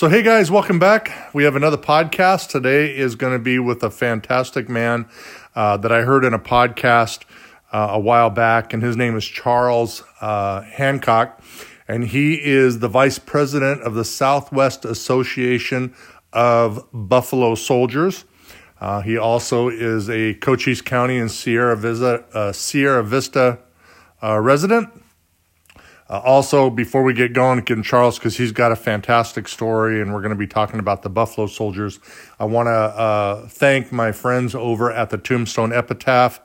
So, hey guys, welcome back. We have another podcast. Today is going to be with a fantastic man uh, that I heard in a podcast uh, a while back, and his name is Charles uh, Hancock, and he is the vice president of the Southwest Association of Buffalo Soldiers. Uh, he also is a Cochise County and Sierra Vista, uh, Sierra Vista uh, resident. Uh, also, before we get going, again, Charles, because he's got a fantastic story, and we're going to be talking about the Buffalo Soldiers. I want to uh, thank my friends over at the Tombstone Epitaph.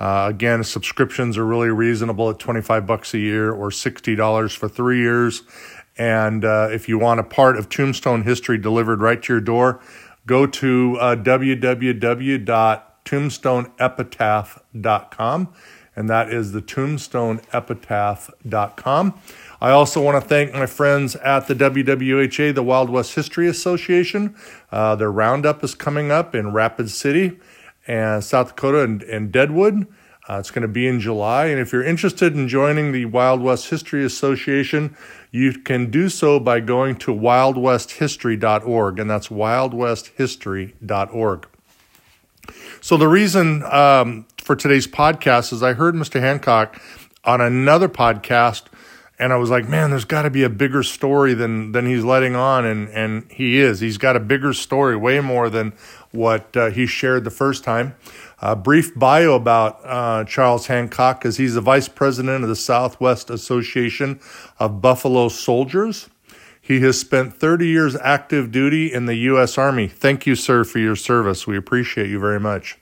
Uh, again, subscriptions are really reasonable at 25 bucks a year or $60 for three years. And uh, if you want a part of Tombstone history delivered right to your door, go to uh, www.tombstoneepitaph.com and that is the tombstoneepitaph.com. I also want to thank my friends at the WWHA, the Wild West History Association. Uh, their roundup is coming up in Rapid City and South Dakota and, and Deadwood. Uh, it's going to be in July. And if you're interested in joining the Wild West History Association, you can do so by going to wildwesthistory.org, and that's wildwesthistory.org. So the reason um, for today's podcast is I heard Mr. Hancock on another podcast, and I was like, man, there's got to be a bigger story than than he's letting on, and and he is. He's got a bigger story, way more than what uh, he shared the first time. A brief bio about uh, Charles Hancock is he's the vice president of the Southwest Association of Buffalo Soldiers. He has spent 30 years active duty in the U.S. Army. Thank you, sir, for your service. We appreciate you very much.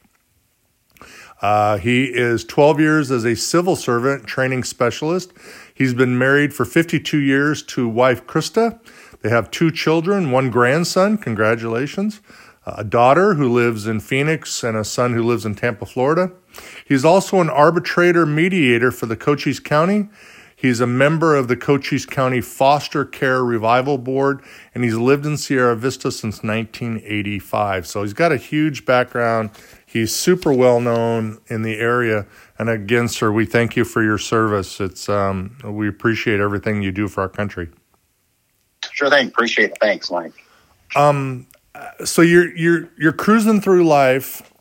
Uh, he is 12 years as a civil servant training specialist. He's been married for 52 years to wife Krista. They have two children, one grandson. Congratulations. A daughter who lives in Phoenix and a son who lives in Tampa, Florida. He's also an arbitrator mediator for the Cochise County He's a member of the Cochise County Foster Care Review Board, and he's lived in Sierra Vista since 1985. So he's got a huge background. He's super well known in the area. And again, sir, we thank you for your service. It's um, we appreciate everything you do for our country. Sure thing. Appreciate it. Thanks, Mike. Um, so you're you're you're cruising through life.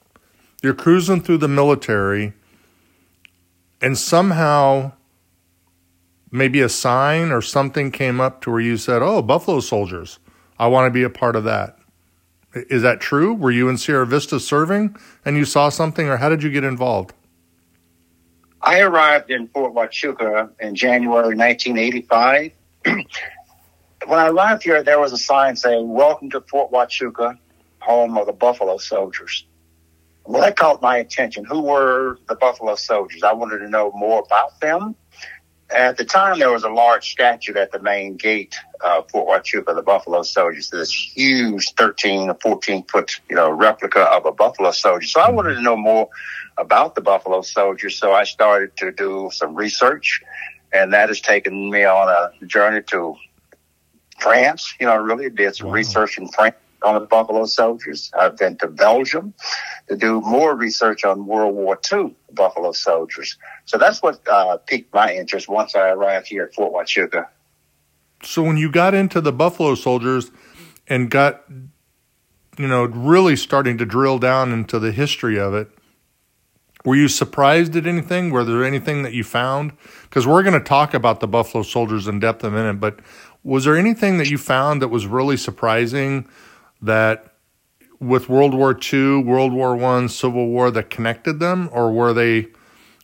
You're cruising through the military, and somehow maybe a sign or something came up to where you said, "Oh, Buffalo Soldiers, I want to be a part of that." Is that true? Were you in Sierra Vista serving and you saw something, or how did you get involved? I arrived in Fort Huachuca in January 1985. when I arrived here, there was a sign saying, Welcome to Fort Huachuca, home of the Buffalo Soldiers. Well, that caught my attention. Who were the Buffalo Soldiers? I wanted to know more about them at the time, there was a large statue at the main gate of Fort Huachuca, the Buffalo Soldiers. This huge 13 or 14 foot, you know, replica of a Buffalo Soldier. So I wanted to know more about the Buffalo Soldiers. So I started to do some research, and that has taken me on a journey to France. You know, I really did some wow. research in France on the Buffalo Soldiers. I've been to Belgium to do more research on World War II Buffalo Soldiers. So that's what uh, piqued my interest once I arrived here at Fort Huachuca. So when you got into the Buffalo Soldiers and got, you know, really starting to drill down into the history of it, were you surprised at anything? Were there anything that you found? Because we're going to talk about the Buffalo Soldiers in depth in a minute, but was there anything that you found that was really surprising that with World War II, World War One, Civil War that connected them, or were they?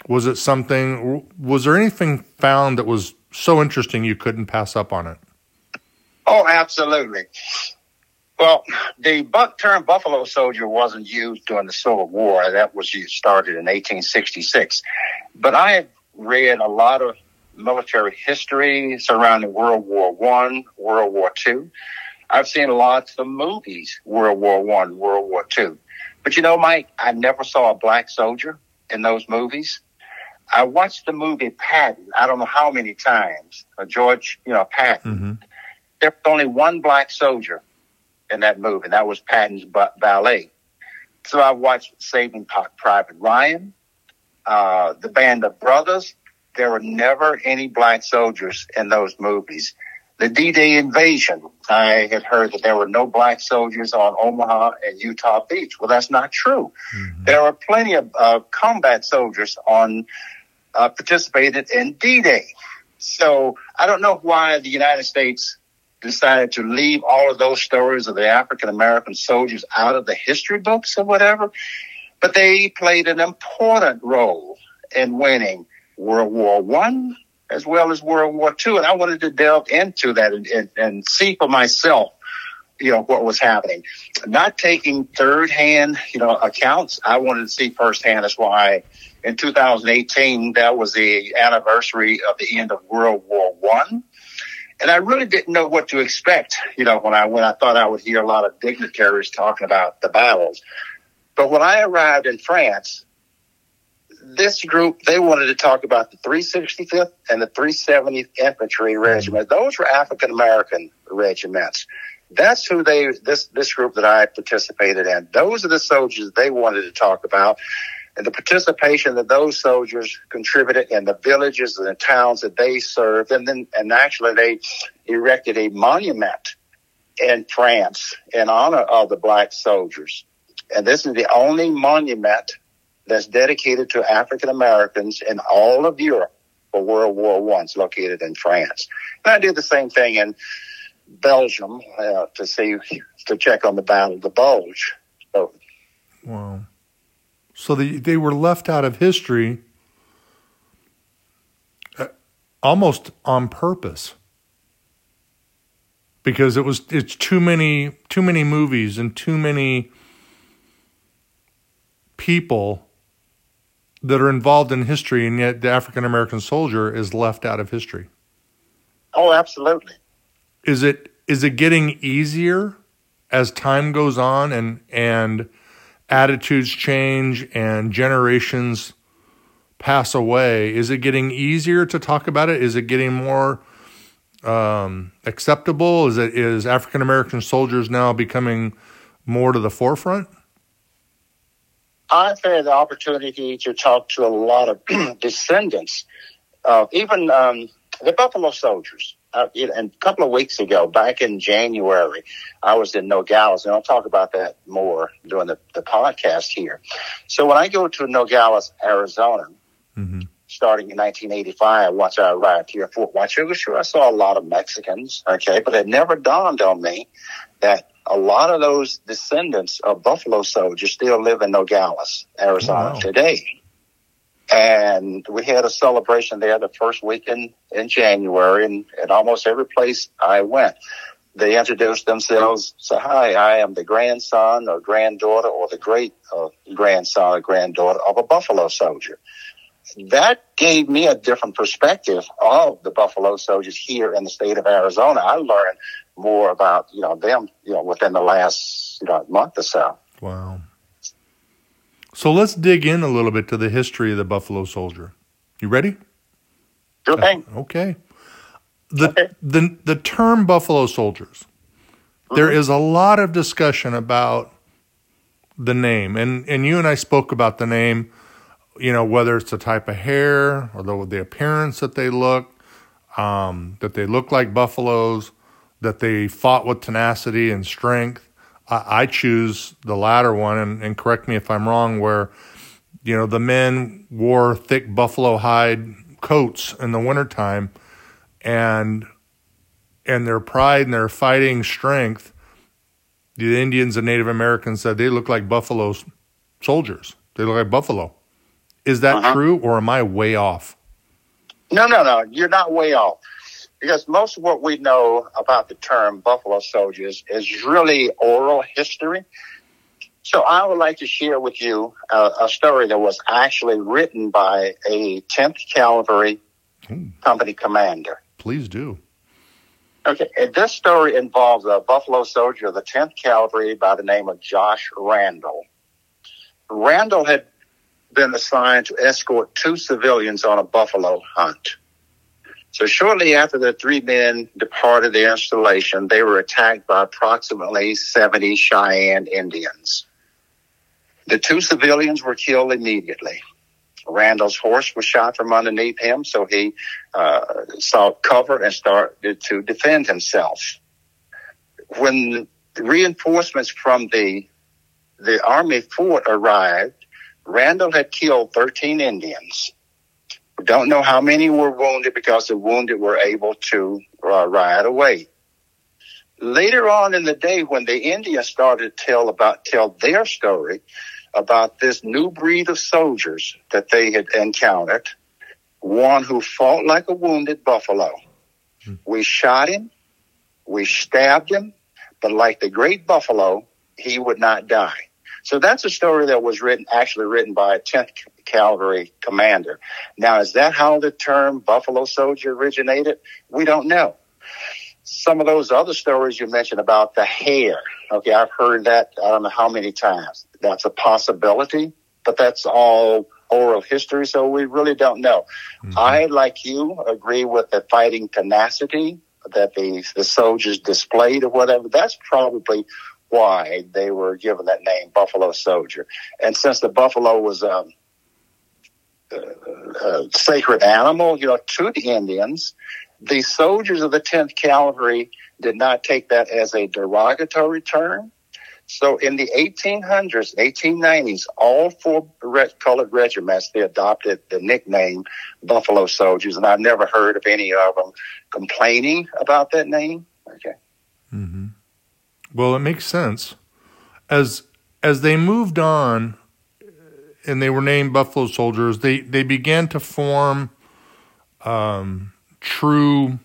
Was it something? Was there anything found that was so interesting you couldn't pass up on it? Oh, absolutely. Well, the buck term Buffalo Soldier wasn't used during the Civil War. That was started in 1866. But I have read a lot of military history surrounding World War One, World War Two. I've seen lots of movies, World War One, World War Two. But you know, Mike, I never saw a black soldier in those movies. I watched the movie Patton. I don't know how many times. Uh, George, you know, Patton. Mm-hmm. There was only one black soldier in that movie, and that was Patton's ballet. So I watched Saving Private Ryan, uh, the Band of Brothers. There were never any black soldiers in those movies. The D-Day invasion, I had heard that there were no black soldiers on Omaha and Utah Beach. Well, that's not true. Mm-hmm. There are plenty of uh, combat soldiers on uh, participated in D-Day. So I don't know why the United States decided to leave all of those stories of the African American soldiers out of the history books or whatever, but they played an important role in winning World War One as well as World War Two, and I wanted to delve into that and, and, and see for myself you know what was happening. Not taking third hand, you know, accounts. I wanted to see firsthand. That's why in 2018 that was the anniversary of the end of World War One. And I really didn't know what to expect, you know, when I went, I thought I would hear a lot of dignitaries talking about the battles. But when I arrived in France, this group they wanted to talk about the 365th and the 370th Infantry Regiment. Those were African American regiments. That's who they this this group that I participated in. Those are the soldiers they wanted to talk about and the participation that those soldiers contributed in the villages and the towns that they served. And then, and actually they erected a monument in France in honor of the black soldiers. And this is the only monument that's dedicated to African Americans in all of Europe for World War One. It's located in France. And I did the same thing in Belgium uh, to see to check on the Battle of the Bulge. So, wow. So they, they were left out of history uh, almost on purpose because it was it's too many too many movies and too many people that are involved in history and yet the African American soldier is left out of history. Oh, absolutely. Is it is it getting easier as time goes on and and attitudes change and generations pass away, is it getting easier to talk about it? Is it getting more um, acceptable? Is it is African American soldiers now becoming more to the forefront? I've had the opportunity to talk to a lot of descendants of even um, the Buffalo Soldiers uh, and a couple of weeks ago, back in January, I was in Nogales, and I'll talk about that more during the, the podcast here. So when I go to Nogales, Arizona, mm-hmm. starting in 1985, once I arrived here in Fort Huachuca, sure, I saw a lot of Mexicans, okay, but it never dawned on me that a lot of those descendants of Buffalo soldiers still live in Nogales, Arizona wow. today. And we had a celebration there the first weekend in January, and at almost every place I went, they introduced themselves. Say, "Hi, I am the grandson or granddaughter or the great uh, grandson or granddaughter of a Buffalo soldier." That gave me a different perspective of the Buffalo soldiers here in the state of Arizona. I learned more about you know them you know within the last you know month or so. Wow. So let's dig in a little bit to the history of the Buffalo Soldier. You ready? Sure thing. Okay. The, okay. the, the term Buffalo Soldiers, mm-hmm. there is a lot of discussion about the name. And, and you and I spoke about the name, you know, whether it's the type of hair or the, the appearance that they look, um, that they look like buffaloes, that they fought with tenacity and strength. I, choose the latter one, and, and correct me if I'm wrong, where you know the men wore thick buffalo hide coats in the wintertime and and their pride and their fighting strength the indians and native americans said they look like buffalo soldiers. They look like buffalo. Is that uh-huh. true or am i way off? No no no. You're not way off because most of what we know about the term Buffalo Soldiers is really oral history. So I would like to share with you a, a story that was actually written by a 10th Cavalry Ooh. Hmm. company commander. Please do. Okay, and this story involves a Buffalo soldier of the 10th Cavalry by the name of Josh Randall. Randall had been assigned to escort two civilians on a buffalo hunt. So shortly after the three men departed the installation, they were attacked by approximately 70 Cheyenne Indians. The two civilians were killed immediately. Randall's horse was shot from underneath him, so he uh, sought cover and started to defend himself. when reinforcements from the the army fort arrived, Randall had killed 13 Indians. We don't know how many were wounded because the wounded were able to uh, ride away. Later on in the day, when the Indians started to tell about tell their story about this new breed of soldiers that they had encountered, one who fought like a wounded buffalo. Hmm. We shot him, we stabbed him, but like the great buffalo, he would not die. So that's a story that was written, actually written by a 10th Cavalry commander. Now, is that how the term Buffalo Soldier originated? We don't know. Some of those other stories you mentioned about the hair. Okay, I've heard that I don't know how many times. That's a possibility, but that's all oral history, so we really don't know. Mm-hmm. I, like you, agree with the fighting tenacity that the the soldiers displayed or whatever. That's probably why they were given that name, Buffalo Soldier. And since the buffalo was a, a, a sacred animal, you know, to the Indians, the soldiers of the 10th Cavalry did not take that as a derogatory term. So in the 1800s, 1890s, all four red colored regiments, they adopted the nickname Buffalo Soldiers. And I've never heard of any of them complaining about that name. Okay. Mm-hmm. Well, it makes sense. As as they moved on and they were named Buffalo Soldiers, they, they began to form um, true.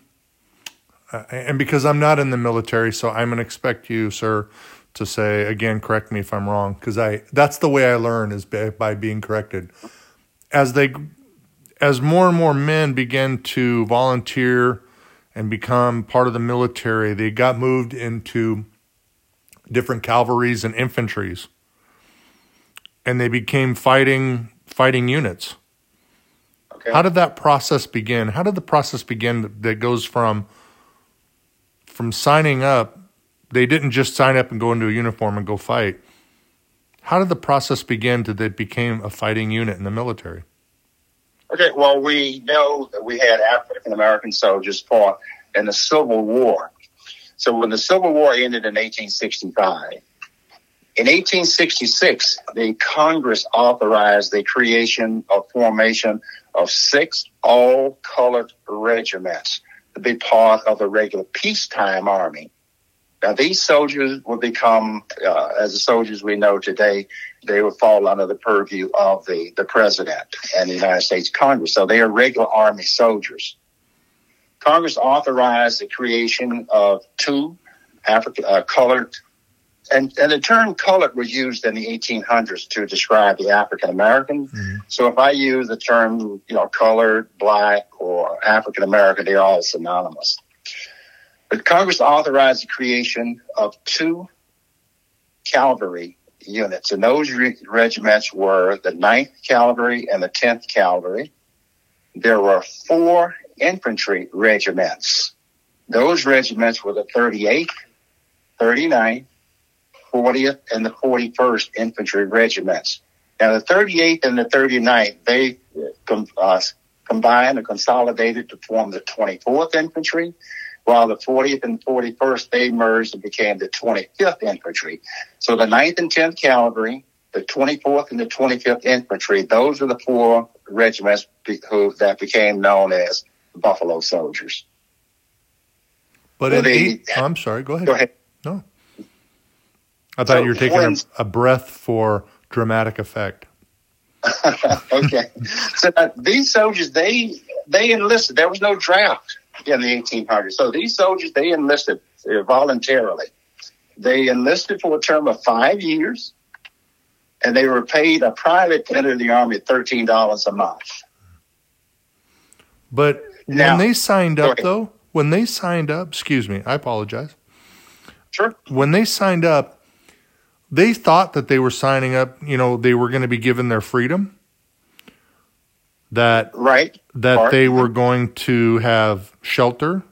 Uh, and because I'm not in the military, so I'm to expect you, sir, to say again. Correct me if I'm wrong, because I that's the way I learn is by, by being corrected. As they, as more and more men began to volunteer and become part of the military, they got moved into different cavalries and infantries, and they became fighting fighting units. Okay. How did that process begin? How did the process begin that goes from from signing up? They didn't just sign up and go into a uniform and go fight. How did the process begin that they became a fighting unit in the military? Okay, well, we know that we had African American soldiers fought in the Civil War. So when the Civil War ended in 1865, in 1866, the Congress authorized the creation of formation of six all-colored regiments to be part of the regular peacetime army. Now, these soldiers would become, uh, as the soldiers we know today, they would fall under the purview of the, the president and the United States Congress. So they are regular army soldiers. Congress authorized the creation of two African uh, colored, and, and the term colored was used in the 1800s to describe the African Americans. Mm-hmm. So if I use the term, you know, colored, black, or African American, they're all synonymous. But Congress authorized the creation of two cavalry units, and those re- regiments were the 9th Cavalry and the 10th Cavalry. There were four infantry regiments. Those regiments were the 38th, 39th, 40th, and the 41st Infantry Regiments. Now, the 38th and the 39th, they uh, combined and consolidated to form the 24th Infantry, while the 40th and 41st, they merged and became the 25th Infantry. So the 9th and 10th Cavalry, the 24th and the 25th Infantry, those are the four regiments who, that became known as Buffalo Soldiers. But in eight, oh, I'm sorry. Go ahead. Go ahead. I thought so you were taking when, a, a, breath for dramatic effect. okay, so uh, these soldiers they they enlisted. There was no draft in the 1800s, so these soldiers they enlisted voluntarily. They enlisted for a term of five years, and they were paid a private to enter the army at thirteen dollars a month. But now, when they signed up, though, when they signed up, excuse me, I apologize. Sure. When they signed up, they thought that they were signing up, you know, they were going to be given their freedom. That right. That they were going to have shelter,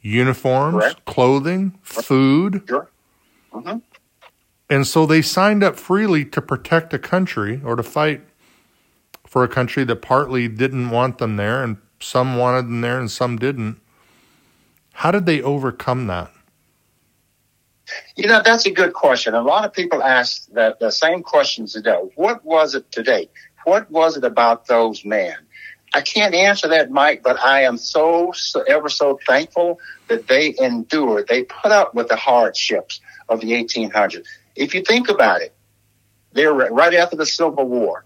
uniforms, Correct. clothing, food. Sure. Mm-hmm. And so they signed up freely to protect a country or to fight for a country that partly didn't want them there and some wanted them there and some didn't. How did they overcome that? You know, that's a good question. A lot of people ask that the same questions today. What was it today? What was it about those men? I can't answer that, Mike, but I am so, so ever so thankful that they endured. They put up with the hardships of the 1800s. If you think about it, they were right after the Civil War.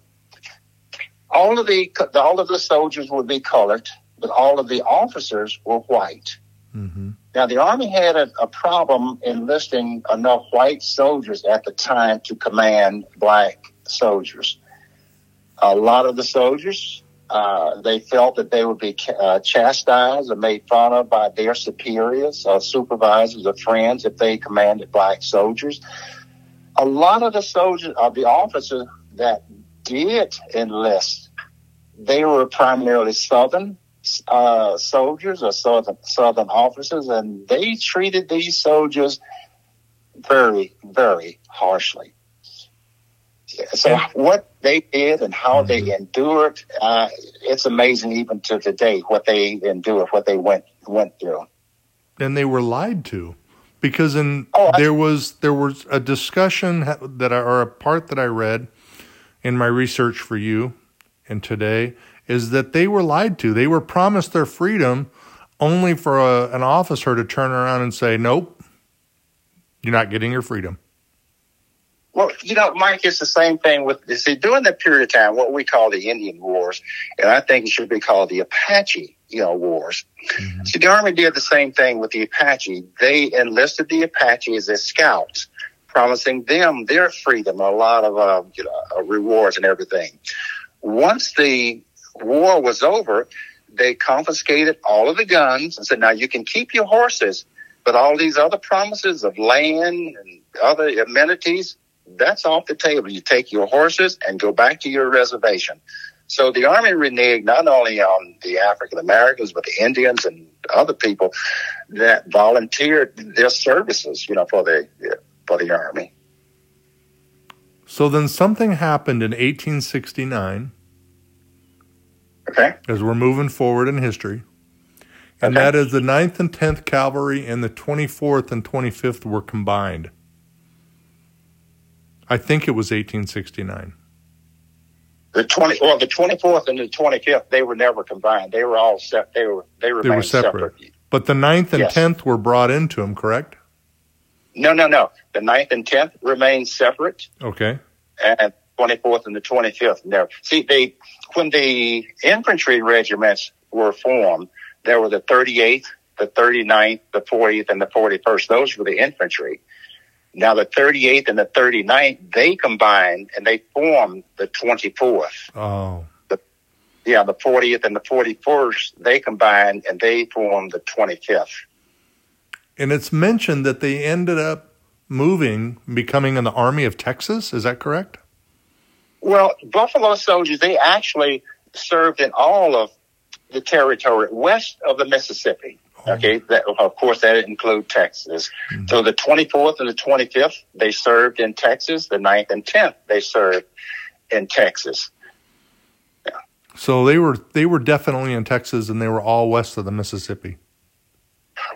All of the all of the soldiers would be colored, but all of the officers were white. Mm-hmm. Now, the Army had a, a, problem enlisting enough white soldiers at the time to command black soldiers. A lot of the soldiers, uh, they felt that they would be uh, chastised or made fun of by their superiors or supervisors or friends if they commanded black soldiers. A lot of the soldiers, uh, the officers that did enlist, they were primarily Southern uh, soldiers or southern, southern officers, and they treated these soldiers very, very harshly. So what they did and how mm-hmm. they endured, uh, it's amazing even to today what they endured, what they went went through. And they were lied to, because in oh, I, there was there was a discussion that I, or a part that I read in my research for you and today is that they were lied to. They were promised their freedom only for a, an officer to turn around and say, nope, you're not getting your freedom. Well, you know, Mike, it's the same thing with, see, during that period of time, what we call the Indian Wars, and I think it should be called the Apache, you know, wars. Mm-hmm. See, the Army did the same thing with the Apache. They enlisted the Apache as scouts, promising them their freedom, a lot of, uh, you know, rewards and everything. Once the war was over, they confiscated all of the guns and said, now you can keep your horses, but all these other promises of land and other amenities, that's off the table. You take your horses and go back to your reservation. So the army reneged not only on the African Americans, but the Indians and other people that volunteered their services, you know, for the for the army. So then something happened in 1869 Okay. As we're moving forward in history. And okay. that is the 9th and 10th Cavalry and the 24th and 25th were combined. I think it was 1869. The 20 well the 24th and the 25th they were never combined. They were all set they were they, they were separate. separate. But the 9th and yes. 10th were brought into them, correct? No, no, no. The 9th and 10th remained separate. Okay. And 24th and the 25th. No. See, they, when the infantry regiments were formed, there were the 38th, the 39th, the 40th, and the 41st. Those were the infantry. Now the 38th and the 39th, they combined and they formed the 24th. Oh. The, yeah, the 40th and the 41st, they combined and they formed the 25th. And it's mentioned that they ended up moving, becoming in the Army of Texas. Is that correct? Well, Buffalo soldiers, they actually served in all of the territory west of the Mississippi. Oh. Okay, that, of course, that include Texas. Mm-hmm. So the 24th and the 25th, they served in Texas. The 9th and 10th, they served in Texas. Yeah. So they were they were definitely in Texas, and they were all west of the Mississippi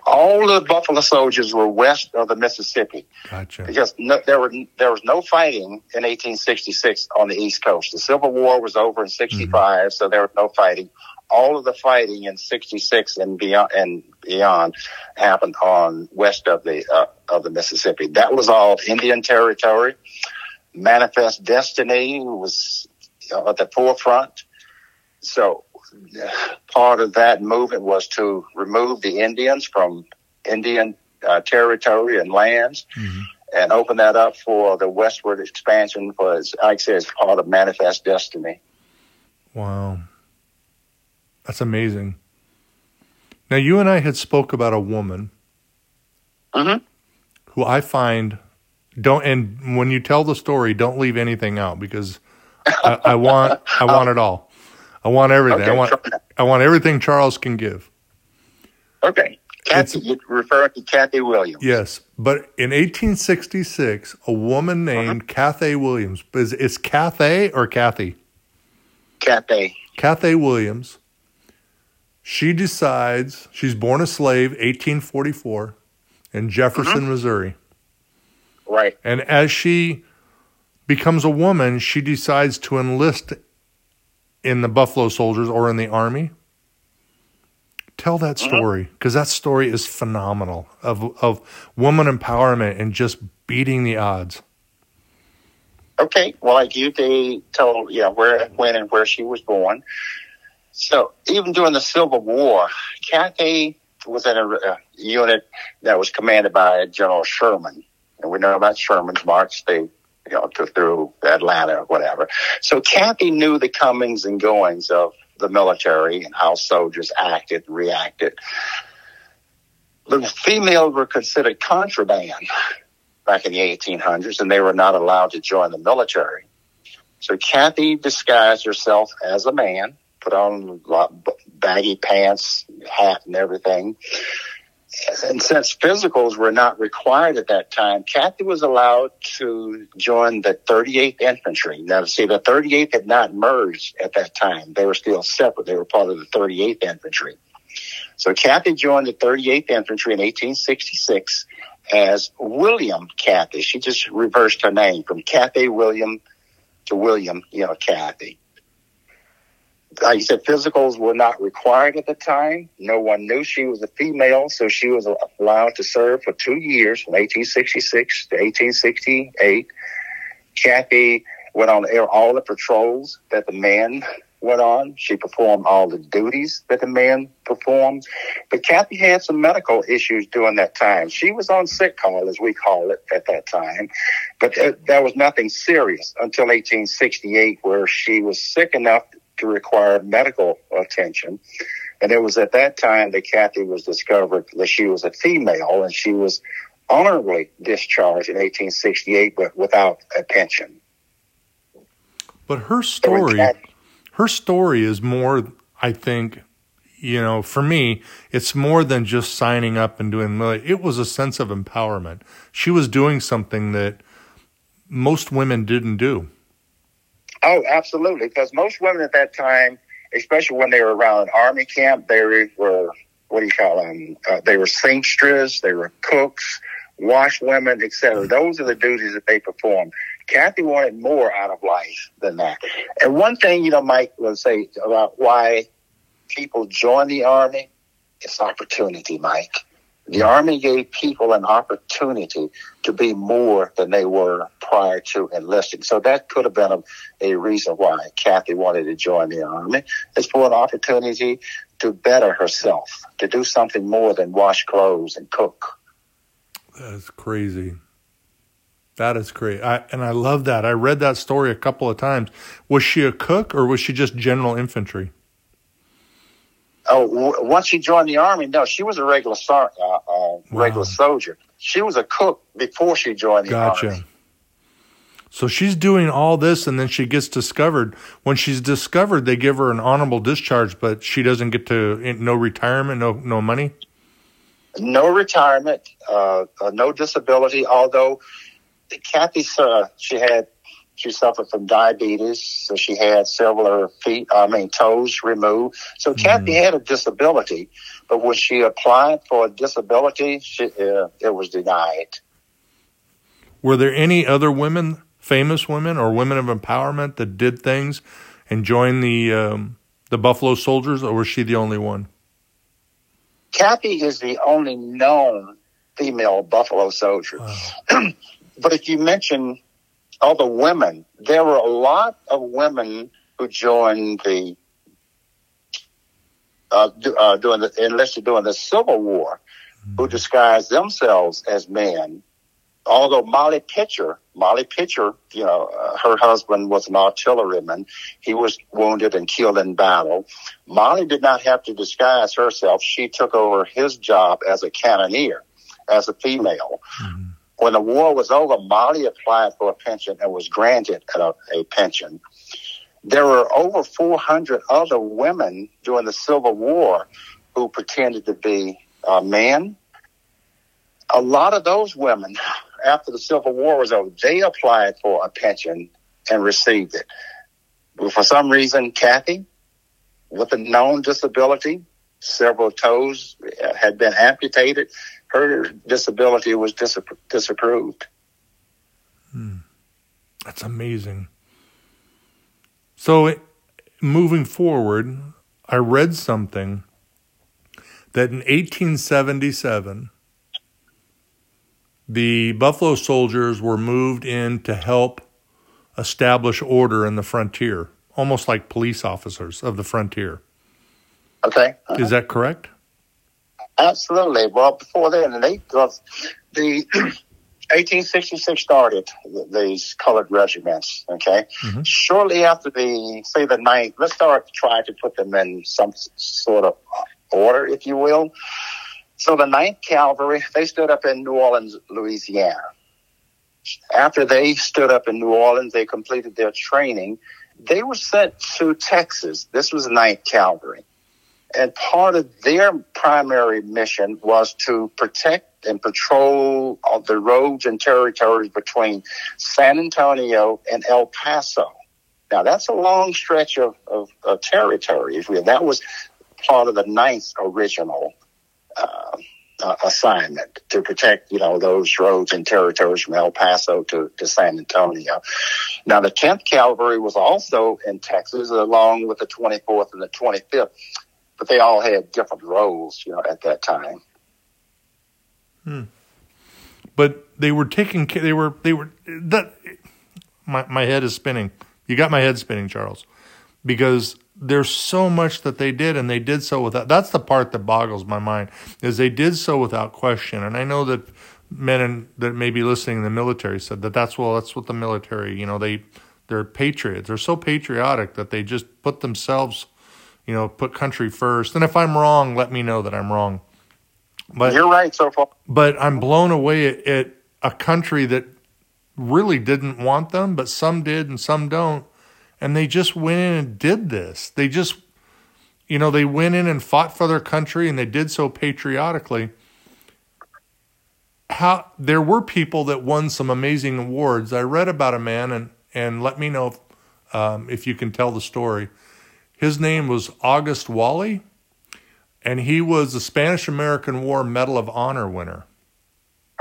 all the Buffalo soldiers were west of the Mississippi. Gotcha. Because no, there were there was no fighting in 1866 on the East Coast. The Civil War was over in '65, mm-hmm. so there was no fighting. All of the fighting in '66 and beyond and beyond happened on west of the uh, of the Mississippi. That was all Indian territory. Manifest Destiny was at the forefront. So part of that movement was to remove the Indians from Indian uh, territory and lands mm-hmm. and open that up for the westward expansion was, like I said, as part of Manifest Destiny. Wow. That's amazing. Now, you and I had spoke about a woman mm-hmm. who I find don't, and when you tell the story, don't leave anything out because I, I want, I want it all. I want everything. Okay, I want I want everything Charles can give. Okay. Kathy, referring to Kathy Williams. Yes, but in 1866, a woman uh-huh. named uh-huh. Cathay Williams is is Cathay or Kathy? Kathy. Kathy Williams. She decides she's born a slave, 1844, in Jefferson, uh-huh. Missouri. Right. And as she becomes a woman, she decides to enlist in the Buffalo Soldiers or in the Army. Tell that Mm-hmm. story because that story is phenomenal of of woman empowerment and just beating the odds. Okay, well, like you, they told, you know, where, when, and where she was born. So even during the Civil War, Kathy was in a, a unit that was commanded by General Sherman, and we know about Sherman's march. They, you know, to, through Atlanta or whatever. So Kathy knew the comings and goings of the military and how soldiers acted, reacted. The females were considered contraband back in the 1800s, and they were not allowed to join the military. So Kathy disguised herself as a man, put on baggy pants, hat, and everything. And since physicals were not required at that time, Kathy was allowed to join the 38th Infantry. Now, see, the 38th had not merged at that time. They were still separate. They were part of the 38th Infantry. So Kathy joined the 38th Infantry in 1866 as William Kathy. She just reversed her name from Kathy William to William, you know, Kathy. Like you said, physicals were not required at the time. No one knew she was a female, so she was allowed to serve for two years from 1866 to 1868. Kathy went on all the patrols that the men went on. She performed all the duties that the men performed. But Kathy had some medical issues during that time. She was on sick call, as we call it at that time. But th- there was nothing serious until 1868, where she was sick enough to require medical attention. And it was at that time that Kathy was discovered that she was a female and she was honorably discharged in 1868, but without a pension. But her story, her story is more, I think, you know, for me, it's more than just signing up and doing. It was a sense of empowerment. She was doing something that most women didn't do. Oh, absolutely. Because most women at that time, especially when they were around an army camp, they were what do you call them? Uh, they were seamstresses, they were cooks, wash women, etc. Those are the duties that they performed. Kathy wanted more out of life than that. And one thing, you know, Mike will say about why people join the army, it's opportunity, Mike. The Army gave people an opportunity to be more than they were prior to enlisting. So that could have been a, a reason why Kathy wanted to join the Army. It's for an opportunity to better herself, to do something more than wash clothes and cook. That's crazy. That is great. I, and I love that. I read that story a couple of times. Was she a cook or was she just general infantry? Oh, w- once she joined the army, no, she was a regular uh, uh, regular soldier. She was a cook before she joined the army. gotcha. army. So she's doing all this, and then she gets discovered. When she's discovered, they give her an honorable discharge, but she doesn't get to no retirement, no no money, no retirement, uh, uh, no disability. Although Kathy, uh, she had she suffered from diabetes, so she had several of her feet, I mean, toes removed. So mm-hmm. Kathy had a disability, but when she applied for a disability, she, uh, it was denied. Were there any other women, famous women or women of empowerment that did things and joined the um, the Buffalo Soldiers, or was she the only one? Kathy is the only known female Buffalo soldier. Wow. but if you mention all the women, there were a lot of women who joined the uh, uh, during the enlisted during the Civil War, mm-hmm. who disguised themselves as men. Although Molly Pitcher, Molly Pitcher, you know, uh, her husband was an artilleryman. He was wounded and killed in battle. Molly did not have to disguise herself. She took over his job as a cannoneer, as a female. Mm-hmm. When the war was over, Molly applied for a pension and was granted a, a pension. There were over 400 other women during the Civil War who pretended to be uh, men. A lot of those women, after the Civil War was over, they applied for a pension and received it. But for some reason, Kathy, with a known disability, several toes had been amputated, her disability was disapproved. That's amazing. So, moving forward, I read something that in 1877, the Buffalo Soldiers were moved in to help establish order in the frontier, almost like police officers of the frontier. Okay. Uh-huh. Is that correct? Absolutely. Well, before then, they, the 1866 started these colored regiments. Okay, Mhm. shortly after the say the ninth, let's start trying to put them in some sort of order, if you will. So the Ninth Cavalry they stood up in New Orleans, Louisiana. After they stood up in New Orleans, they completed their training. They were sent to Texas. This was the Ninth Cavalry. And part of their primary mission was to protect and patrol the roads and territories between San Antonio and El Paso. Now, that's a long stretch of, of, of territory. That was part of the ninth original uh, uh, assignment to protect, you know, those roads and territories from El Paso to, to San Antonio. Now, the 10th Cavalry was also in Texas, along with the 24th and the 25th but they all had different roles, you know, at that time. Hmm. But they were taking care. they were they were that my my head is spinning. You got my head spinning, Charles, because there's so much that they did, and they did so without. That's the part that boggles my mind is they did so without question. And I know that men in, that may be listening in the military said that that's well, that's what the military, you know, they they're patriots. They're so patriotic that they just put themselves, you know, put country first. And if I'm wrong, let me know that I'm wrong. But You're right so far. but I'm blown away at, at a country that really didn't want them, but some did and some don't. And they just went in and did this. They just, you know, they went in and fought for their country and they did so patriotically. How there were people that won some amazing awards. I read about a man and and let me know if, um, if you can tell the story. His name was August Walley, and he was the Spanish American War Medal of Honor winner.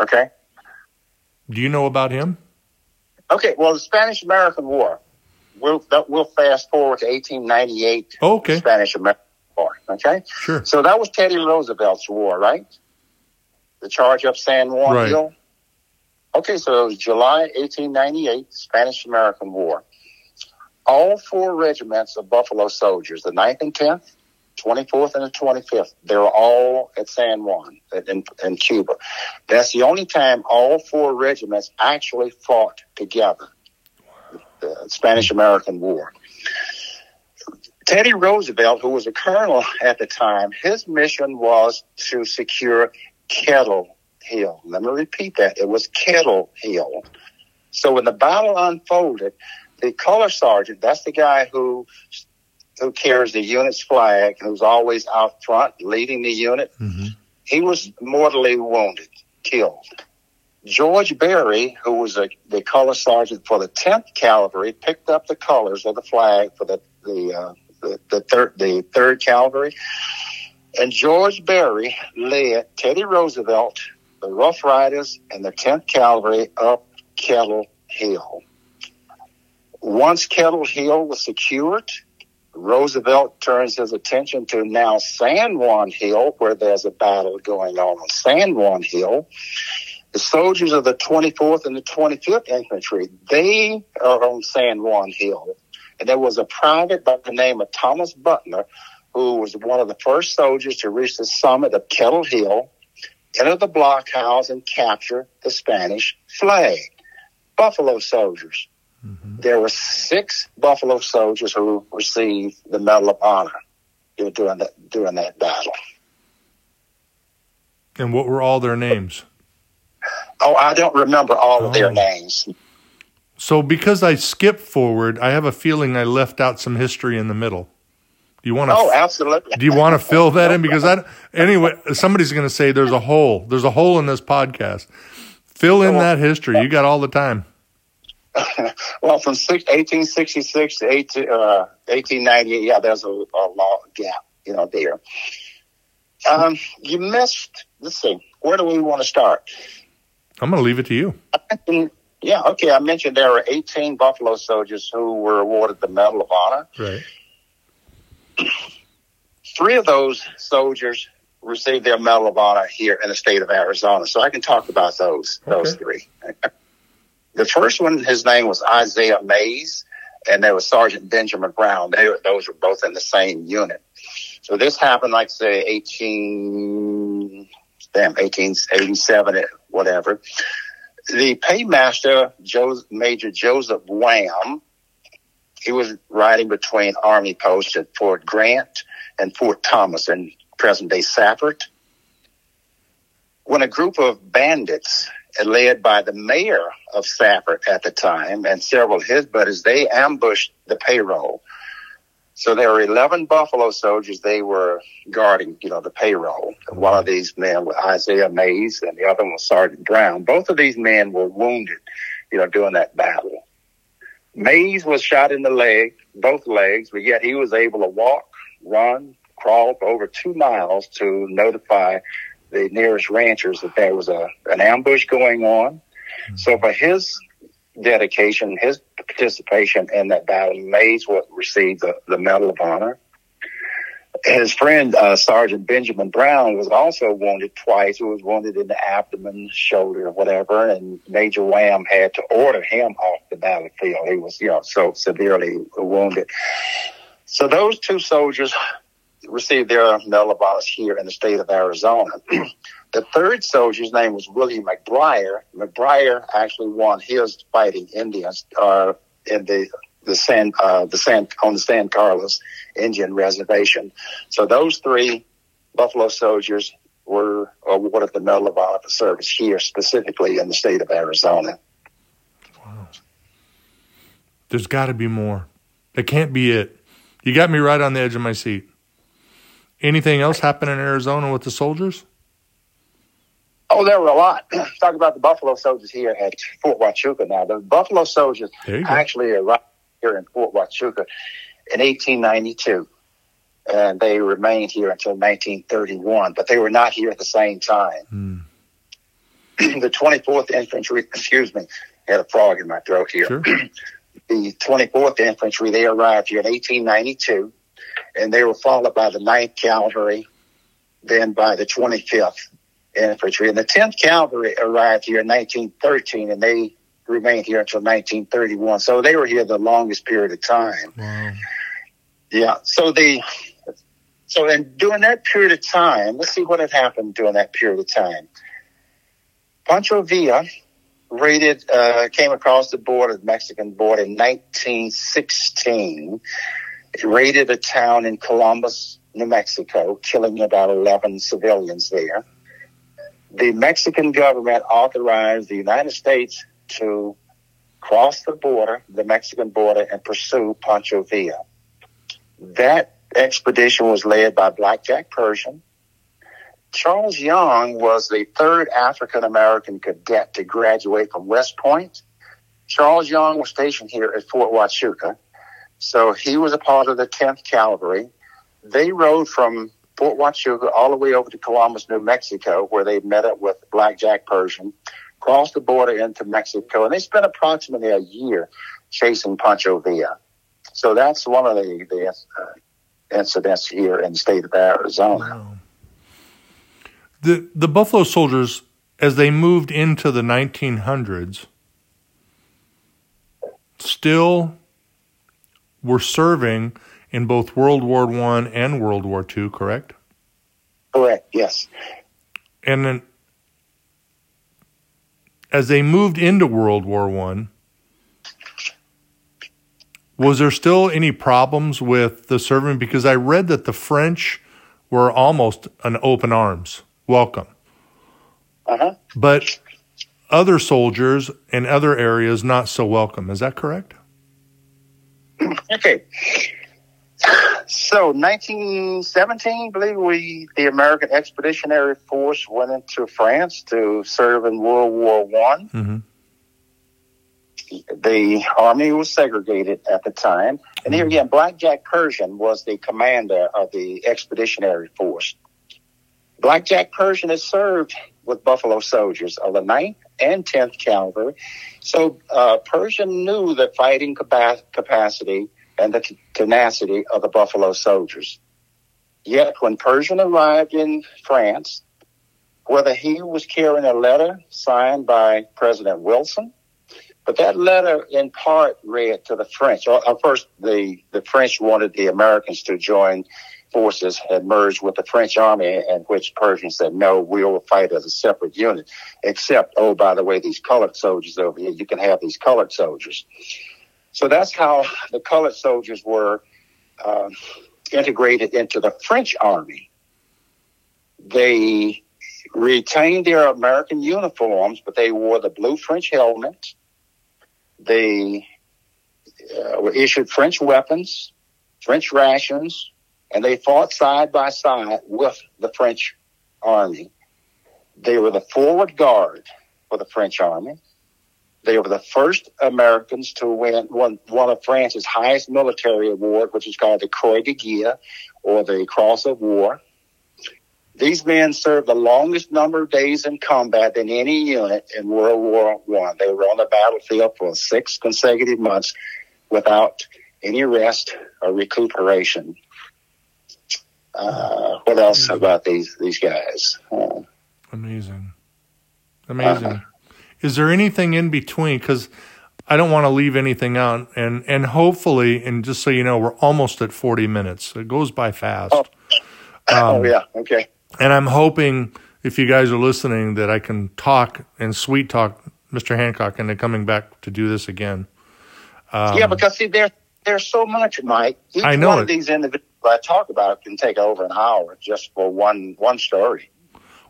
Okay. Do you know about him? Okay. Well, the Spanish American War. We'll we'll fast forward to 1898. Oh, okay. Spanish American War. Okay. Sure. So that was Teddy Roosevelt's war, right? The charge up San Juan Right. Hill. Okay, so it was July 1898, Spanish American War. All four regiments of Buffalo soldiers, the 9th and 10th, 24th and the 25th, they were all at San Juan in, in Cuba. That's the only time all four regiments actually fought together. The Spanish American War. Teddy Roosevelt, who was a colonel at the time, his mission was to secure Kettle Hill. Let me repeat that. It was Kettle Hill. So when the battle unfolded, the color sergeant, that's the guy who who carries the unit's flag, who's always out front leading the unit, Mm-hmm. he was mortally wounded, killed. George Berry, who was a, the color sergeant for the 10th Cavalry, picked up the colors of the flag for the the uh, the, the third the third Cavalry, and George Berry led Teddy Roosevelt, the Rough Riders, and the 10th Cavalry up Kettle Hill. Once Kettle Hill was secured, Roosevelt turns his attention to now San Juan Hill, where there's a battle going on on San Juan Hill. The soldiers of the 24th and the 25th Infantry, they are on San Juan Hill. And there was a private by the name of Thomas Butler, who was one of the first soldiers to reach the summit of Kettle Hill, enter the blockhouse, and capture the Spanish flag. Buffalo soldiers. Mm-hmm. There were six Buffalo soldiers who received the Medal of Honor during that during that battle. And what were all their names? Oh, I don't remember all of Oh. their names. So because I skipped forward, I have a feeling I left out some history in the middle. Do you want to? Oh, absolutely. do you want to fill that in? Because I anyway, somebody's going to say there's a hole. There's a hole in this podcast. Fill in that history. You got all the time. well, from six, 1866 to 18, uh, 1898, yeah, there's a, a long gap, you know, there. Um, you missed, let's see, where do we want to start? I'm going to leave it to you. Mentioned, Yeah, okay. I mentioned there were 18 Buffalo soldiers who were awarded the Medal of Honor. Right. Three of those soldiers received their Medal of Honor here in the state of Arizona, so I can talk about those those three. The first one, his name was Isaiah Mays, and there was Sergeant Benjamin Brown. They those were both in the same unit. So this happened, like say, 18, damn, 1887, eh, whatever. The paymaster, Major Joseph Wham, he was riding between army posts at Fort Grant and Fort Thomas in present day Safford. When a group of bandits led by the mayor of Safford at the time and several of his buddies, they ambushed the payroll. So there were 11 Buffalo soldiers. They were guarding, you know, the payroll. One of these men was Isaiah Mays and the other one was Sergeant Brown. Both of these men were wounded, you know, during that battle. Mays was shot in the leg, both legs, but yet he was able to walk, run, crawl for over two miles to notify the nearest ranchers that there was a an ambush going on. So for his dedication, his participation in that battle, Mays would receive the, the Medal of Honor. His friend uh, Sergeant Benjamin Brown was also wounded twice. He was wounded in the abdomen, shoulder, whatever, and Major Wham had to order him off the battlefield. He was, you know, so severely wounded. So those two soldiers received their Medal of Honor here in the state of Arizona. the third soldier's name was Willie McBryar. McBryar actually won his fighting Indians uh, in the the San uh, the San on the San Carlos Indian Reservation. So those three Buffalo soldiers were awarded the Medal of Honor for service here, specifically in the state of Arizona. There's got to be more. That can't be it. You got me right on the edge of my seat. Anything else happen in Arizona with the soldiers? Oh, there were a lot. Talk about the Buffalo soldiers here at Fort Huachuca now. The Buffalo soldiers There you go. actually arrived here in Fort Huachuca in 1892. And they remained here until 1931, but they were not here at the same time. Hmm. the 24th Infantry, excuse me, I had a frog in my throat here. Sure. the 24th Infantry, they arrived here in 1892, and they were followed by the 9th Cavalry, then by the 25th Infantry. And the 10th Cavalry arrived here in 1913, and they remained here until 1931. So they were here the longest period of time. Wow. Yeah. So the so and during that period of time, let's see what had happened during that period of time. Pancho Villa raided, uh, came across the border, the Mexican border in 1916. Raided a town in Columbus, New Mexico, killing about 11 civilians there. The Mexican government authorized the United States to cross the border, the Mexican border, and pursue Pancho Villa. That expedition was led by Blackjack Pershing. Charles Young was the third African American cadet to graduate from West Point. Charles Young was stationed here at Fort Huachuca. So he was a part of the 10th Cavalry. They rode from Fort Huachuca all the way over to Columbus, New Mexico, where they met up with Blackjack Pershing, crossed the border into Mexico, and they spent approximately a year chasing Pancho Villa. So that's one of the, the uh, incidents here in the state of Arizona. Wow. The the Buffalo Soldiers, as they moved into the 1900s, still were serving in both World War One and World War Two. Correct? Correct, yes. And then, as they moved into World War One, was there still any problems with the serving? Because I read that the French were almost an open arms welcome, Uh-huh. but other soldiers in other areas not so welcome. Is that correct? Okay. So, 1917, I believe we, the American Expeditionary Force, went into France to serve in World War One. Mm-hmm. The army was segregated at the time, and here again, Black Jack Pershing was the commander of the Expeditionary Force. Black Jack Pershing has served with Buffalo soldiers of the 9th and 10th Cavalry. So uh, Pershing knew the fighting capacity and the tenacity of the Buffalo soldiers. Yet when Pershing arrived in France, whether he was carrying a letter signed by President Wilson, but that letter in part read to the French. Uh, first, the, the French wanted the Americans to join forces had merged with the French army, and which Pershing said, no, we will fight as a separate unit, except, oh, by the way, these colored soldiers over here, you can have these colored soldiers. So that's how the colored soldiers were uh, integrated into the French army. They retained their American uniforms, but they wore the blue French helmet. They uh, were issued French weapons, French rations, and they fought side by side with the French army. They were the forward guard for the French army. They were the first Americans to win one, one of France's highest military award, which is called the Croix de Guerre or the Cross of War. These men served the longest number of days in combat than any unit in World War One. They were on the battlefield for six consecutive months without any rest or recuperation. Uh, what else about these these guys? Uh, amazing, amazing. Uh, Is there anything in between? Because I don't want to leave anything out, and and hopefully, and just so you know, we're almost at forty minutes. It goes by fast. Oh, um, oh yeah, okay. And I'm hoping if you guys are listening that I can talk and sweet talk Mr. Hancock into coming back to do this again. Um, yeah, because see, there there's so much, Mike. Each I know one it. of these individuals I talk about can take over an hour just for one one story.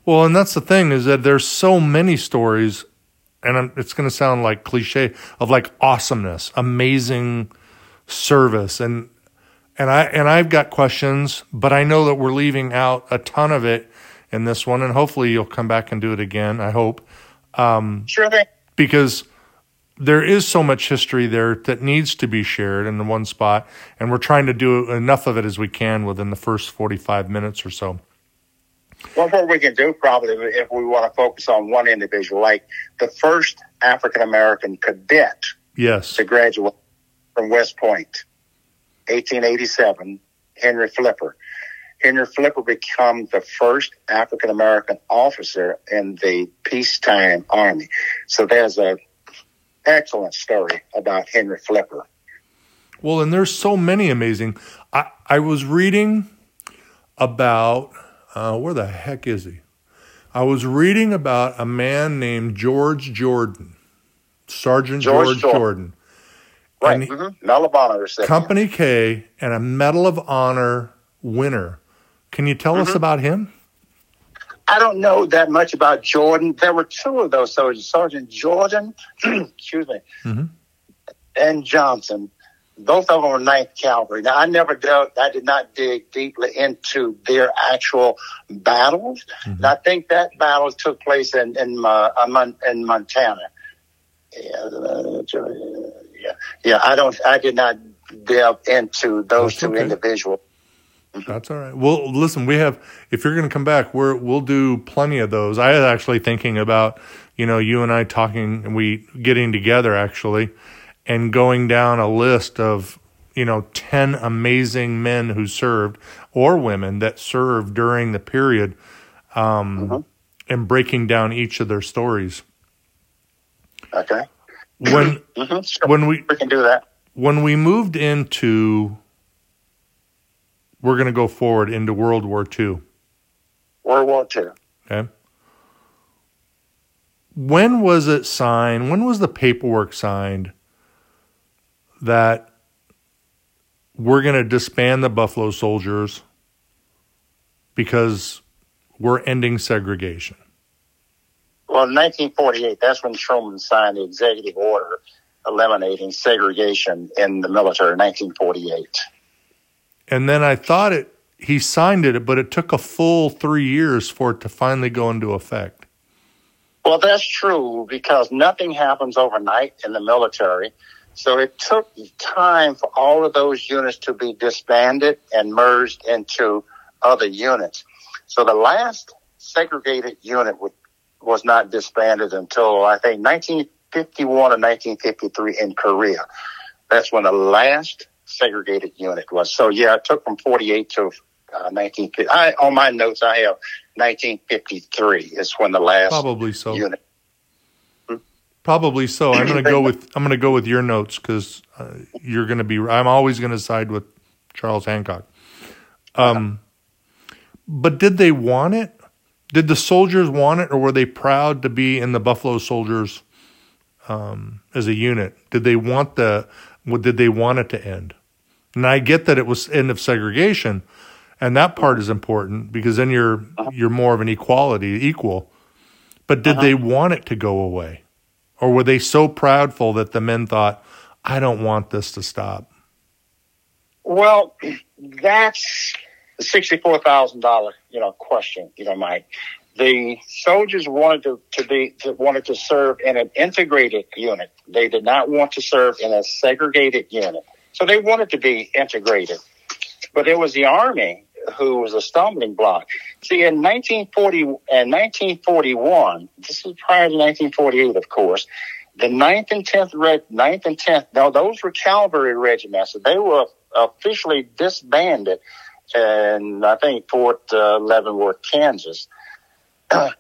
Well, and that's the thing is that there's so many stories, and I'm, it's going to sound like cliche of like awesomeness, amazing service, and and I and I've got questions, but I know that we're leaving out a ton of it in this one, and hopefully you'll come back and do it again. I hope. Um, sure thing. Because there is so much history there that needs to be shared in the one spot, and we're trying to do enough of it as we can within the first 45 minutes or so. Well, what we can do probably if we want to focus on one individual, like the first African American cadet yes. to graduate from West Point, 1887, Henry Flipper. Henry Flipper became the first African American officer in the peacetime army. So there's a excellent story about Henry Flipper. Well, and there's so many amazing. I, I was reading about uh, where the heck is he? I was reading about a man named George Jordan, Sergeant George, George Jordan. Jordan. Right, mm-hmm. Medal of Honor recipient. Company K and a Medal of Honor winner. Can you tell mm-hmm. us about him? I don't know that much about Jordan. There were two of those soldiers, Sergeant Jordan, excuse me, mm-hmm. and Johnson. Both of them were Ninth Cavalry. Now, I never dealt, I did not dig deeply into their actual battles. Mm-hmm. I think that battle took place in in, uh, in Montana. Yeah, yeah, yeah. I don't. I did not delve into those That's two okay. individuals. That's all right. Well, listen, we have. If you're going to come back, we're we'll do plenty of those. I was actually thinking about, you know, you and I talking, and we getting together actually, and going down a list of, you know, ten amazing men who served or women that served during the period, um, mm-hmm. and breaking down each of their stories. Okay. When mm-hmm. sure. when we we can do that when we moved into we're going to go forward into World War II. World War II. Okay. When was it signed? When was the paperwork signed that we're going to disband the Buffalo Soldiers because we're ending segregation? Well, in 1948, that's when Truman signed the executive order eliminating segregation in the military, 1948 and then I thought it he signed it, but it took a full three years for it to finally go into effect. Well, that's true because nothing happens overnight in the military. So it took time for all of those units to be disbanded and merged into other units. So the last segregated unit was not disbanded until I think 1951 or 1953 in Korea. That's when the last segregated unit was. So yeah, it took from 48 to uh, 1950. I, on my notes, I have 1953 is when the last Probably so. unit. Probably so. I'm going to go with I'm going to go with your notes because uh, you're going to be. I'm always going to side with Charles Hancock. Um, but did they want it? Did the soldiers want it, or were they proud to be in the Buffalo Soldiers um, as a unit? Did they want the? Did they want it to end? And I get that it was end of segregation, and that part is important because then you're uh-huh. you're more of an equality equal. But did uh-huh. they want it to go away? Or were they so proudful that the men thought, I don't want this to stop? Well, that's the sixty-four thousand dollar, you know, question. You know, Mike. The soldiers wanted to, to be to, wanted to serve in an integrated unit. They did not want to serve in a segregated unit. So they wanted to be integrated. But it was the army who was a stumbling block. See, in 1940 and 1941, this is prior to 1948, of course. The 9th and 10th Red, 9th and 10th, no, those were cavalry regiments. They were officially disbanded in, I think, Fort uh, Leavenworth, Kansas. that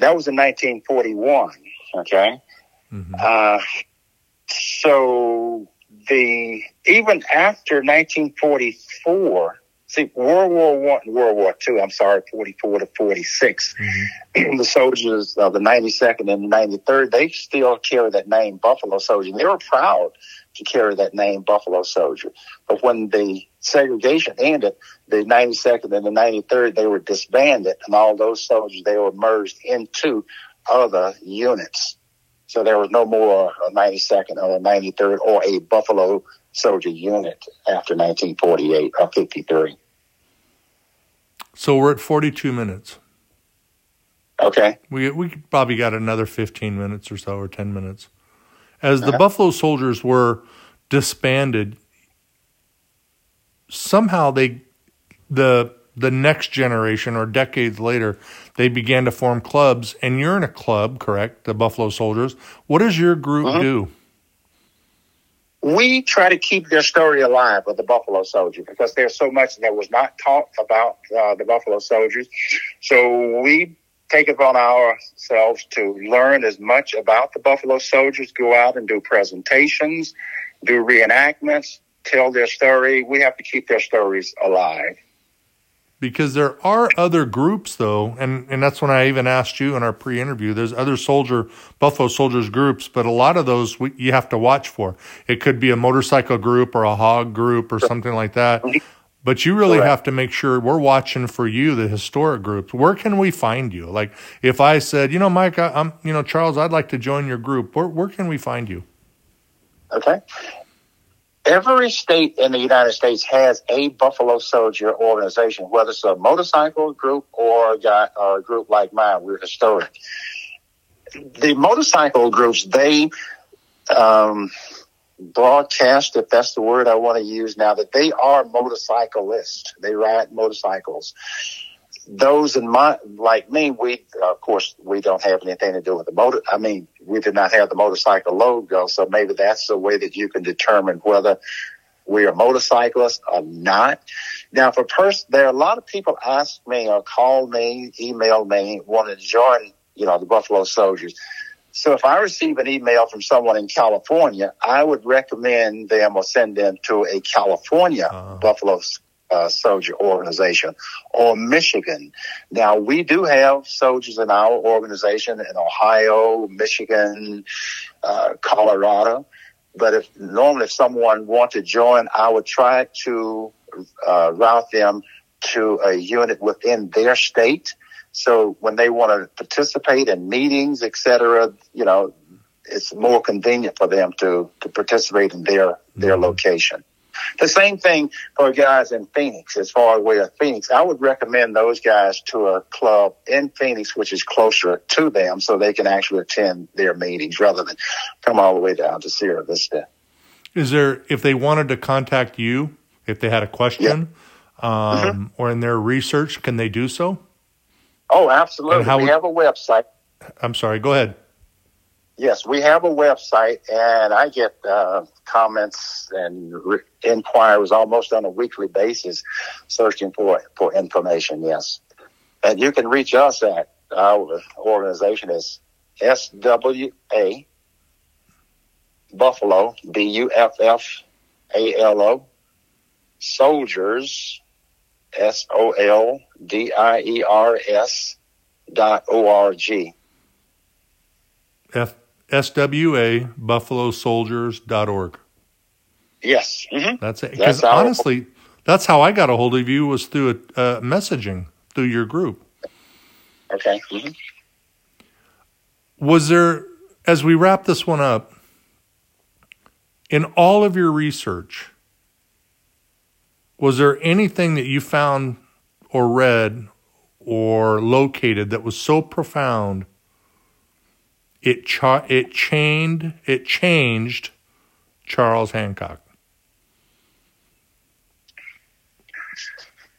was in 1941. Okay. Mm-hmm. Uh, so the even after 1944, see World War One, World War Two. I'm sorry, 44 to 46. Mm-hmm. the soldiers of the 92nd and the 93rd, they still carry that name, Buffalo Soldier. They were proud to carry that name, Buffalo Soldier. But when the segregation ended, the 92nd and the 93rd, they were disbanded, and all those soldiers they were merged into other units. So there was no more a 92nd or a 93rd or a Buffalo Soldier unit after 1948 or 53. So we're at 42 minutes. Okay. We we probably got another 15 minutes or so or 10 minutes. As the uh-huh. Buffalo Soldiers were disbanded, somehow they the the next generation or decades later, they began to form clubs. And you're in a club, correct? The Buffalo Soldiers. What does your group uh-huh. do? We try to keep their story alive of the Buffalo Soldier because there's so much that was not taught about uh, the Buffalo Soldiers. So we take it upon ourselves to learn as much about the Buffalo Soldiers, go out and do presentations, do reenactments, tell their story. We have to keep their stories alive because there are other groups though and and that's when i even asked you in our pre-interview there's other soldier buffalo soldiers groups but a lot of those we, you have to watch for. It could be a motorcycle group or a hog group or something like that. But you really have to make sure we're watching for you the historic groups. Where can we find you? Like if i said you know mike I, i'm you know charles i'd like to join your group where, where can we find you? Okay Every state in the United States has a Buffalo Soldier organization, whether it's a motorcycle group or a, group like mine. We're historic. The motorcycle groups, they um, broadcast, if that's the word I want to use now, that they are motorcyclists. They ride motorcycles those in my like me, we of course we don't have anything to do with the motor. I mean, we did not have the motorcycle logo, so maybe that's the way that you can determine whether we are motorcyclists or not. Now, for person, there are a lot of people ask me or call me, email me, want to join, you know, the Buffalo Soldiers. So if I receive an email from someone in California, I would recommend them or send them to a California uh-huh. Buffalo uh, soldier organization or Michigan. Now we do have soldiers in our organization in Ohio, Michigan, uh, Colorado. But if normally if someone wants to join, I would try to uh, route them to a unit within their state. So when they want to participate in meetings, etc., you know, it's more convenient for them to, to participate in their, their mm-hmm. location. The same thing for guys in Phoenix, as far away as Phoenix. I would recommend those guys to a club in Phoenix, which is closer to them, so they can actually attend their meetings rather than come all the way down to Sierra Vista. Is there, if they wanted to contact you, if they had a question, um, mm-hmm. or in their research, can they do so? Oh, absolutely. And how we would- have a website. I'm sorry. Go ahead. Yes, we have a website, and I get uh, comments and re- inquiries almost on a weekly basis, searching for for information. Yes, and you can reach us at our organization is SWA Buffalo B U F F A L O Soldiers S O L D I E R S dot O R G. F- SWA BuffaloSoldiers.org. Yes. hmm That's it. Because honestly, that's how I got a hold of you was through a, uh, messaging through your group. Okay. hmm Was there, as we wrap this one up, in all of your research, was there anything that you found or read or located that was so profound it cha- it chained it changed Charles Hancock?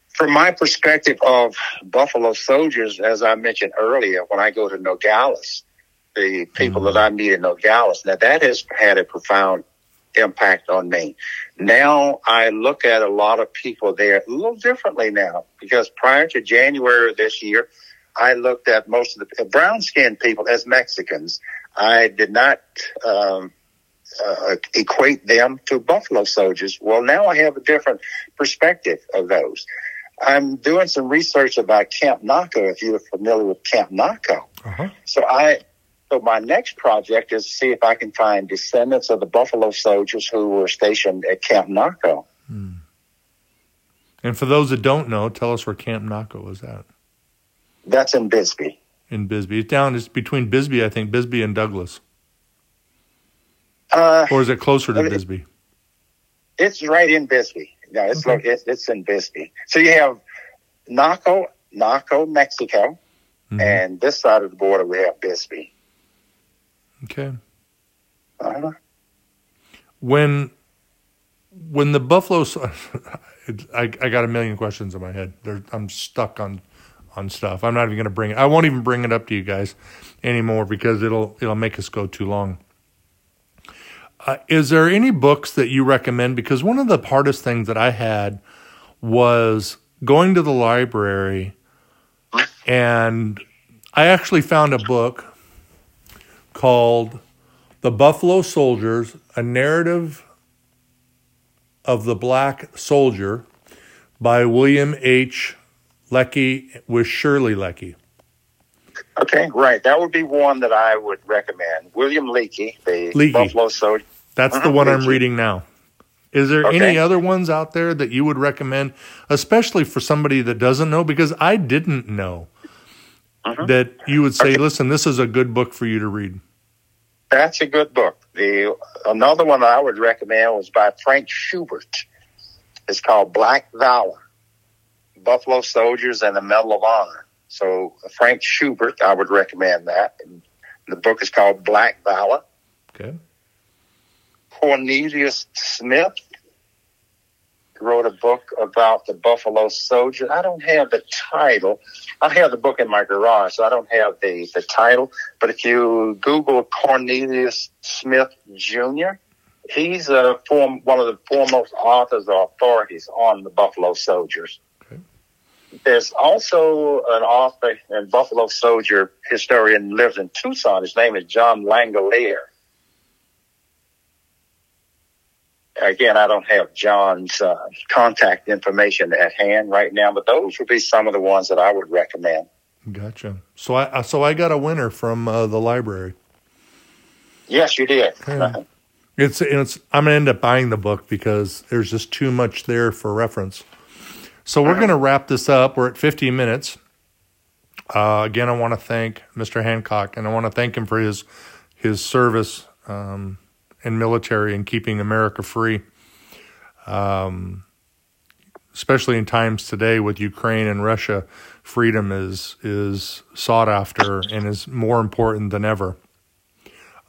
From my perspective of Buffalo soldiers, as I mentioned earlier, when I go to Nogales, the people that I meet in Nogales, now that has had a profound impact on me. Now I look at a lot of people there a little differently now because prior to January of this year, I looked at most of the brown skinned people as Mexicans. I did not um, uh, equate them to Buffalo soldiers. Well, now I have a different perspective of those. I'm doing some research about Camp Naco, if you're familiar with Camp Naco. Uh-huh. So I, so my next project is to see if I can find descendants of the Buffalo soldiers who were stationed at Camp Naco. And for those that don't know, tell us where Camp Naco was at That's in Bisbee. in Bisbee. It's down. It's between Bisbee, I think, Bisbee and Douglas, Uh, or is it closer to Okay. Bisbee? it's right in Bisbee. No, it's Okay. lo- it's, in Bisbee. So you have Naco, Naco, Mexico, Mhm. and this side of the border we have Bisbee. Okay. Uh-huh. When when the Buffalo, I, I got a million questions in my head. There, I'm stuck on on stuff. I'm not even going to bring it. I won't even bring it up to you guys anymore because it'll it'll make us go too long. Uh, is there any books that you recommend? Because one of the hardest things that I had was going to the library, and I actually found a book called "The Buffalo Soldiers: A Narrative of the Black Soldier" by William H. Leckie with Shirley Leckie. Okay, right. That would be one that I would recommend. William Leakey, the Leakey. Buffalo soldier. That's the Uh-huh, one I'm reading now. Is there Okay. any other ones out there that you would recommend, especially for somebody that doesn't know? Because I didn't know Uh-huh. that you would say, "Listen, this is a good book for you to read." That's a good book. The another one I would recommend was by Frank Schubert. It's called Black Valor: Buffalo Soldiers and the Medal of Honor. So uh, Frank Schubert, I would recommend that. The book is called Black Valor. Okay. Cornelius Smith wrote a book about the Buffalo Soldier. I don't have the title. I have the book in my garage, so I don't have the, the title. But if you Google Cornelius Smith Jr., he's a form, one of the foremost authors or authorities on the Buffalo Soldiers. There's also an author and Buffalo Soldier historian lives in Tucson. His name is John Langellier. again, I don't have John's uh, contact information at hand right now, but those would be some of the ones that I would recommend. Gotcha. So I so I got a winner from uh, the library. Yes, you did. Yeah. It's it's I'm gonna end up buying the book because there's just too much there for reference. So we're gonna wrap this up. We're at 50 minutes. Uh, again, I want to thank Mr. Hancock, and I want to thank him for his his service um, in military and keeping America free. Um, especially in times today with Ukraine and Russia, freedom is is sought after and is more important than ever.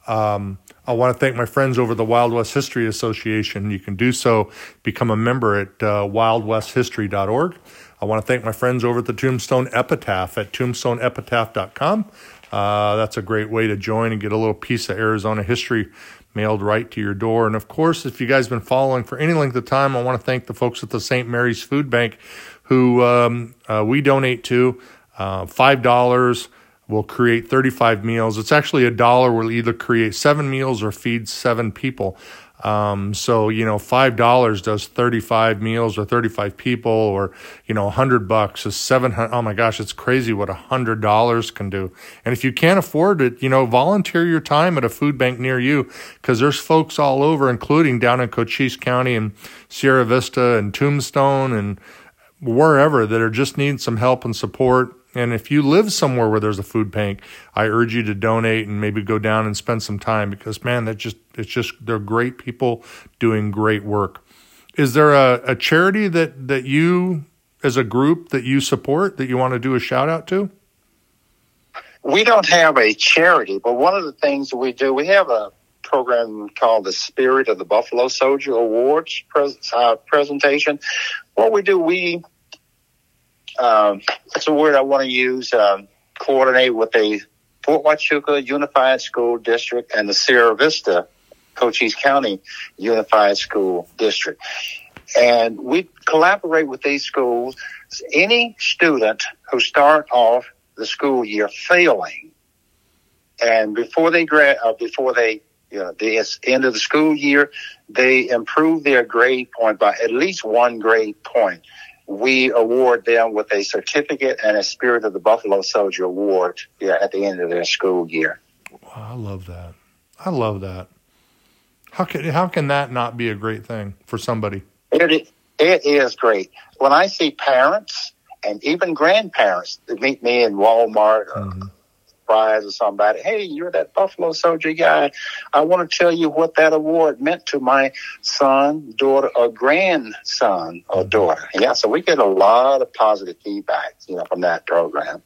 Um, I want to thank my friends over the Wild West History Association. You can do so, become a member at uh, wildwesthistory.org. I want to thank my friends over at the Tombstone Epitaph at tombstoneepitaph.com. Uh, that's a great way to join and get a little piece of Arizona history mailed right to your door. And of course, if you guys have been following for any length of time, I want to thank the folks at the St. Mary's Food Bank who um, uh, we donate to. Uh, $5 will create 35 meals. It's actually a dollar will either create seven meals or feed seven people. Um, so, you know, $5 does 35 meals or 35 people or, you know, 100 bucks is 700. Oh my gosh, it's crazy what $100 can do. And if you can't afford it, you know, volunteer your time at a food bank near you because there's folks all over, including down in Cochise County and Sierra Vista and Tombstone and wherever that are just need some help and support and if you live somewhere where there's a food bank, I urge you to donate and maybe go down and spend some time because man, that just it's just they're great people doing great work. Is there a, a charity that that you as a group that you support that you want to do a shout out to? We don't have a charity, but one of the things that we do, we have a program called the Spirit of the Buffalo Soldier Awards pres- uh, presentation. What we do, we um, that's a word I want to use, um, coordinate with the Fort Huachuca Unified School District and the Sierra Vista Cochise County Unified School District. And we collaborate with these schools. Any student who start off the school year failing, and before they grad, uh, before they, you know, the end of the school year, they improve their grade point by at least one grade point we award them with a certificate and a Spirit of the Buffalo Soldier award yeah, at the end of their school year. Wow, I love that. I love that. How can how can that not be a great thing for somebody? It it is great. When I see parents and even grandparents that meet me in Walmart mm-hmm prize or somebody, hey, you're that Buffalo Soldier guy. I want to tell you what that award meant to my son, daughter, or grandson or daughter. Yeah, so we get a lot of positive feedback, you know, from that program.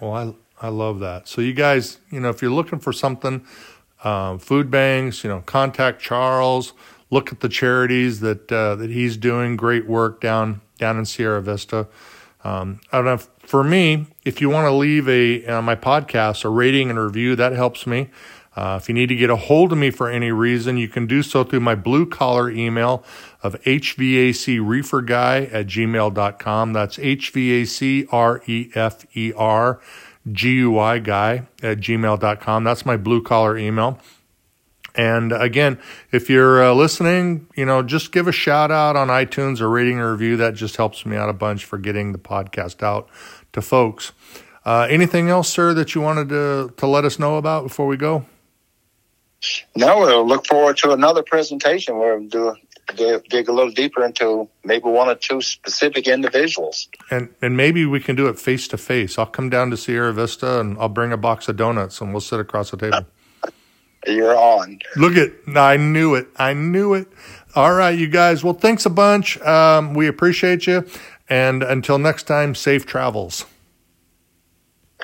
Well, I I love that. So you guys, you know, if you're looking for something, um, food banks, you know, contact Charles. Look at the charities that uh, that he's doing. Great work down down in Sierra Vista. Um, I don't know. For me, if you want to leave a uh, my podcast a rating and review, that helps me. Uh, if you need to get a hold of me for any reason, you can do so through my blue collar email of hvacreeferguy at gmail.com. That's H-V-A-C-R-E-F-E-R G-U-I guy at gmail.com. That's my blue collar email. And again, if you're uh, listening, you know, just give a shout out on iTunes or rating a review. That just helps me out a bunch for getting the podcast out to folks. Uh, anything else, sir, that you wanted to, to let us know about before we go? No, we'll look forward to another presentation where we'll do dig, dig a little deeper into maybe one or two specific individuals. And and maybe we can do it face to face. I'll come down to Sierra Vista and I'll bring a box of donuts and we'll sit across the table. You're on. Look at, I knew it. I knew it. All right, you guys. Well, thanks a bunch. Um, we appreciate you. And until next time, safe travels.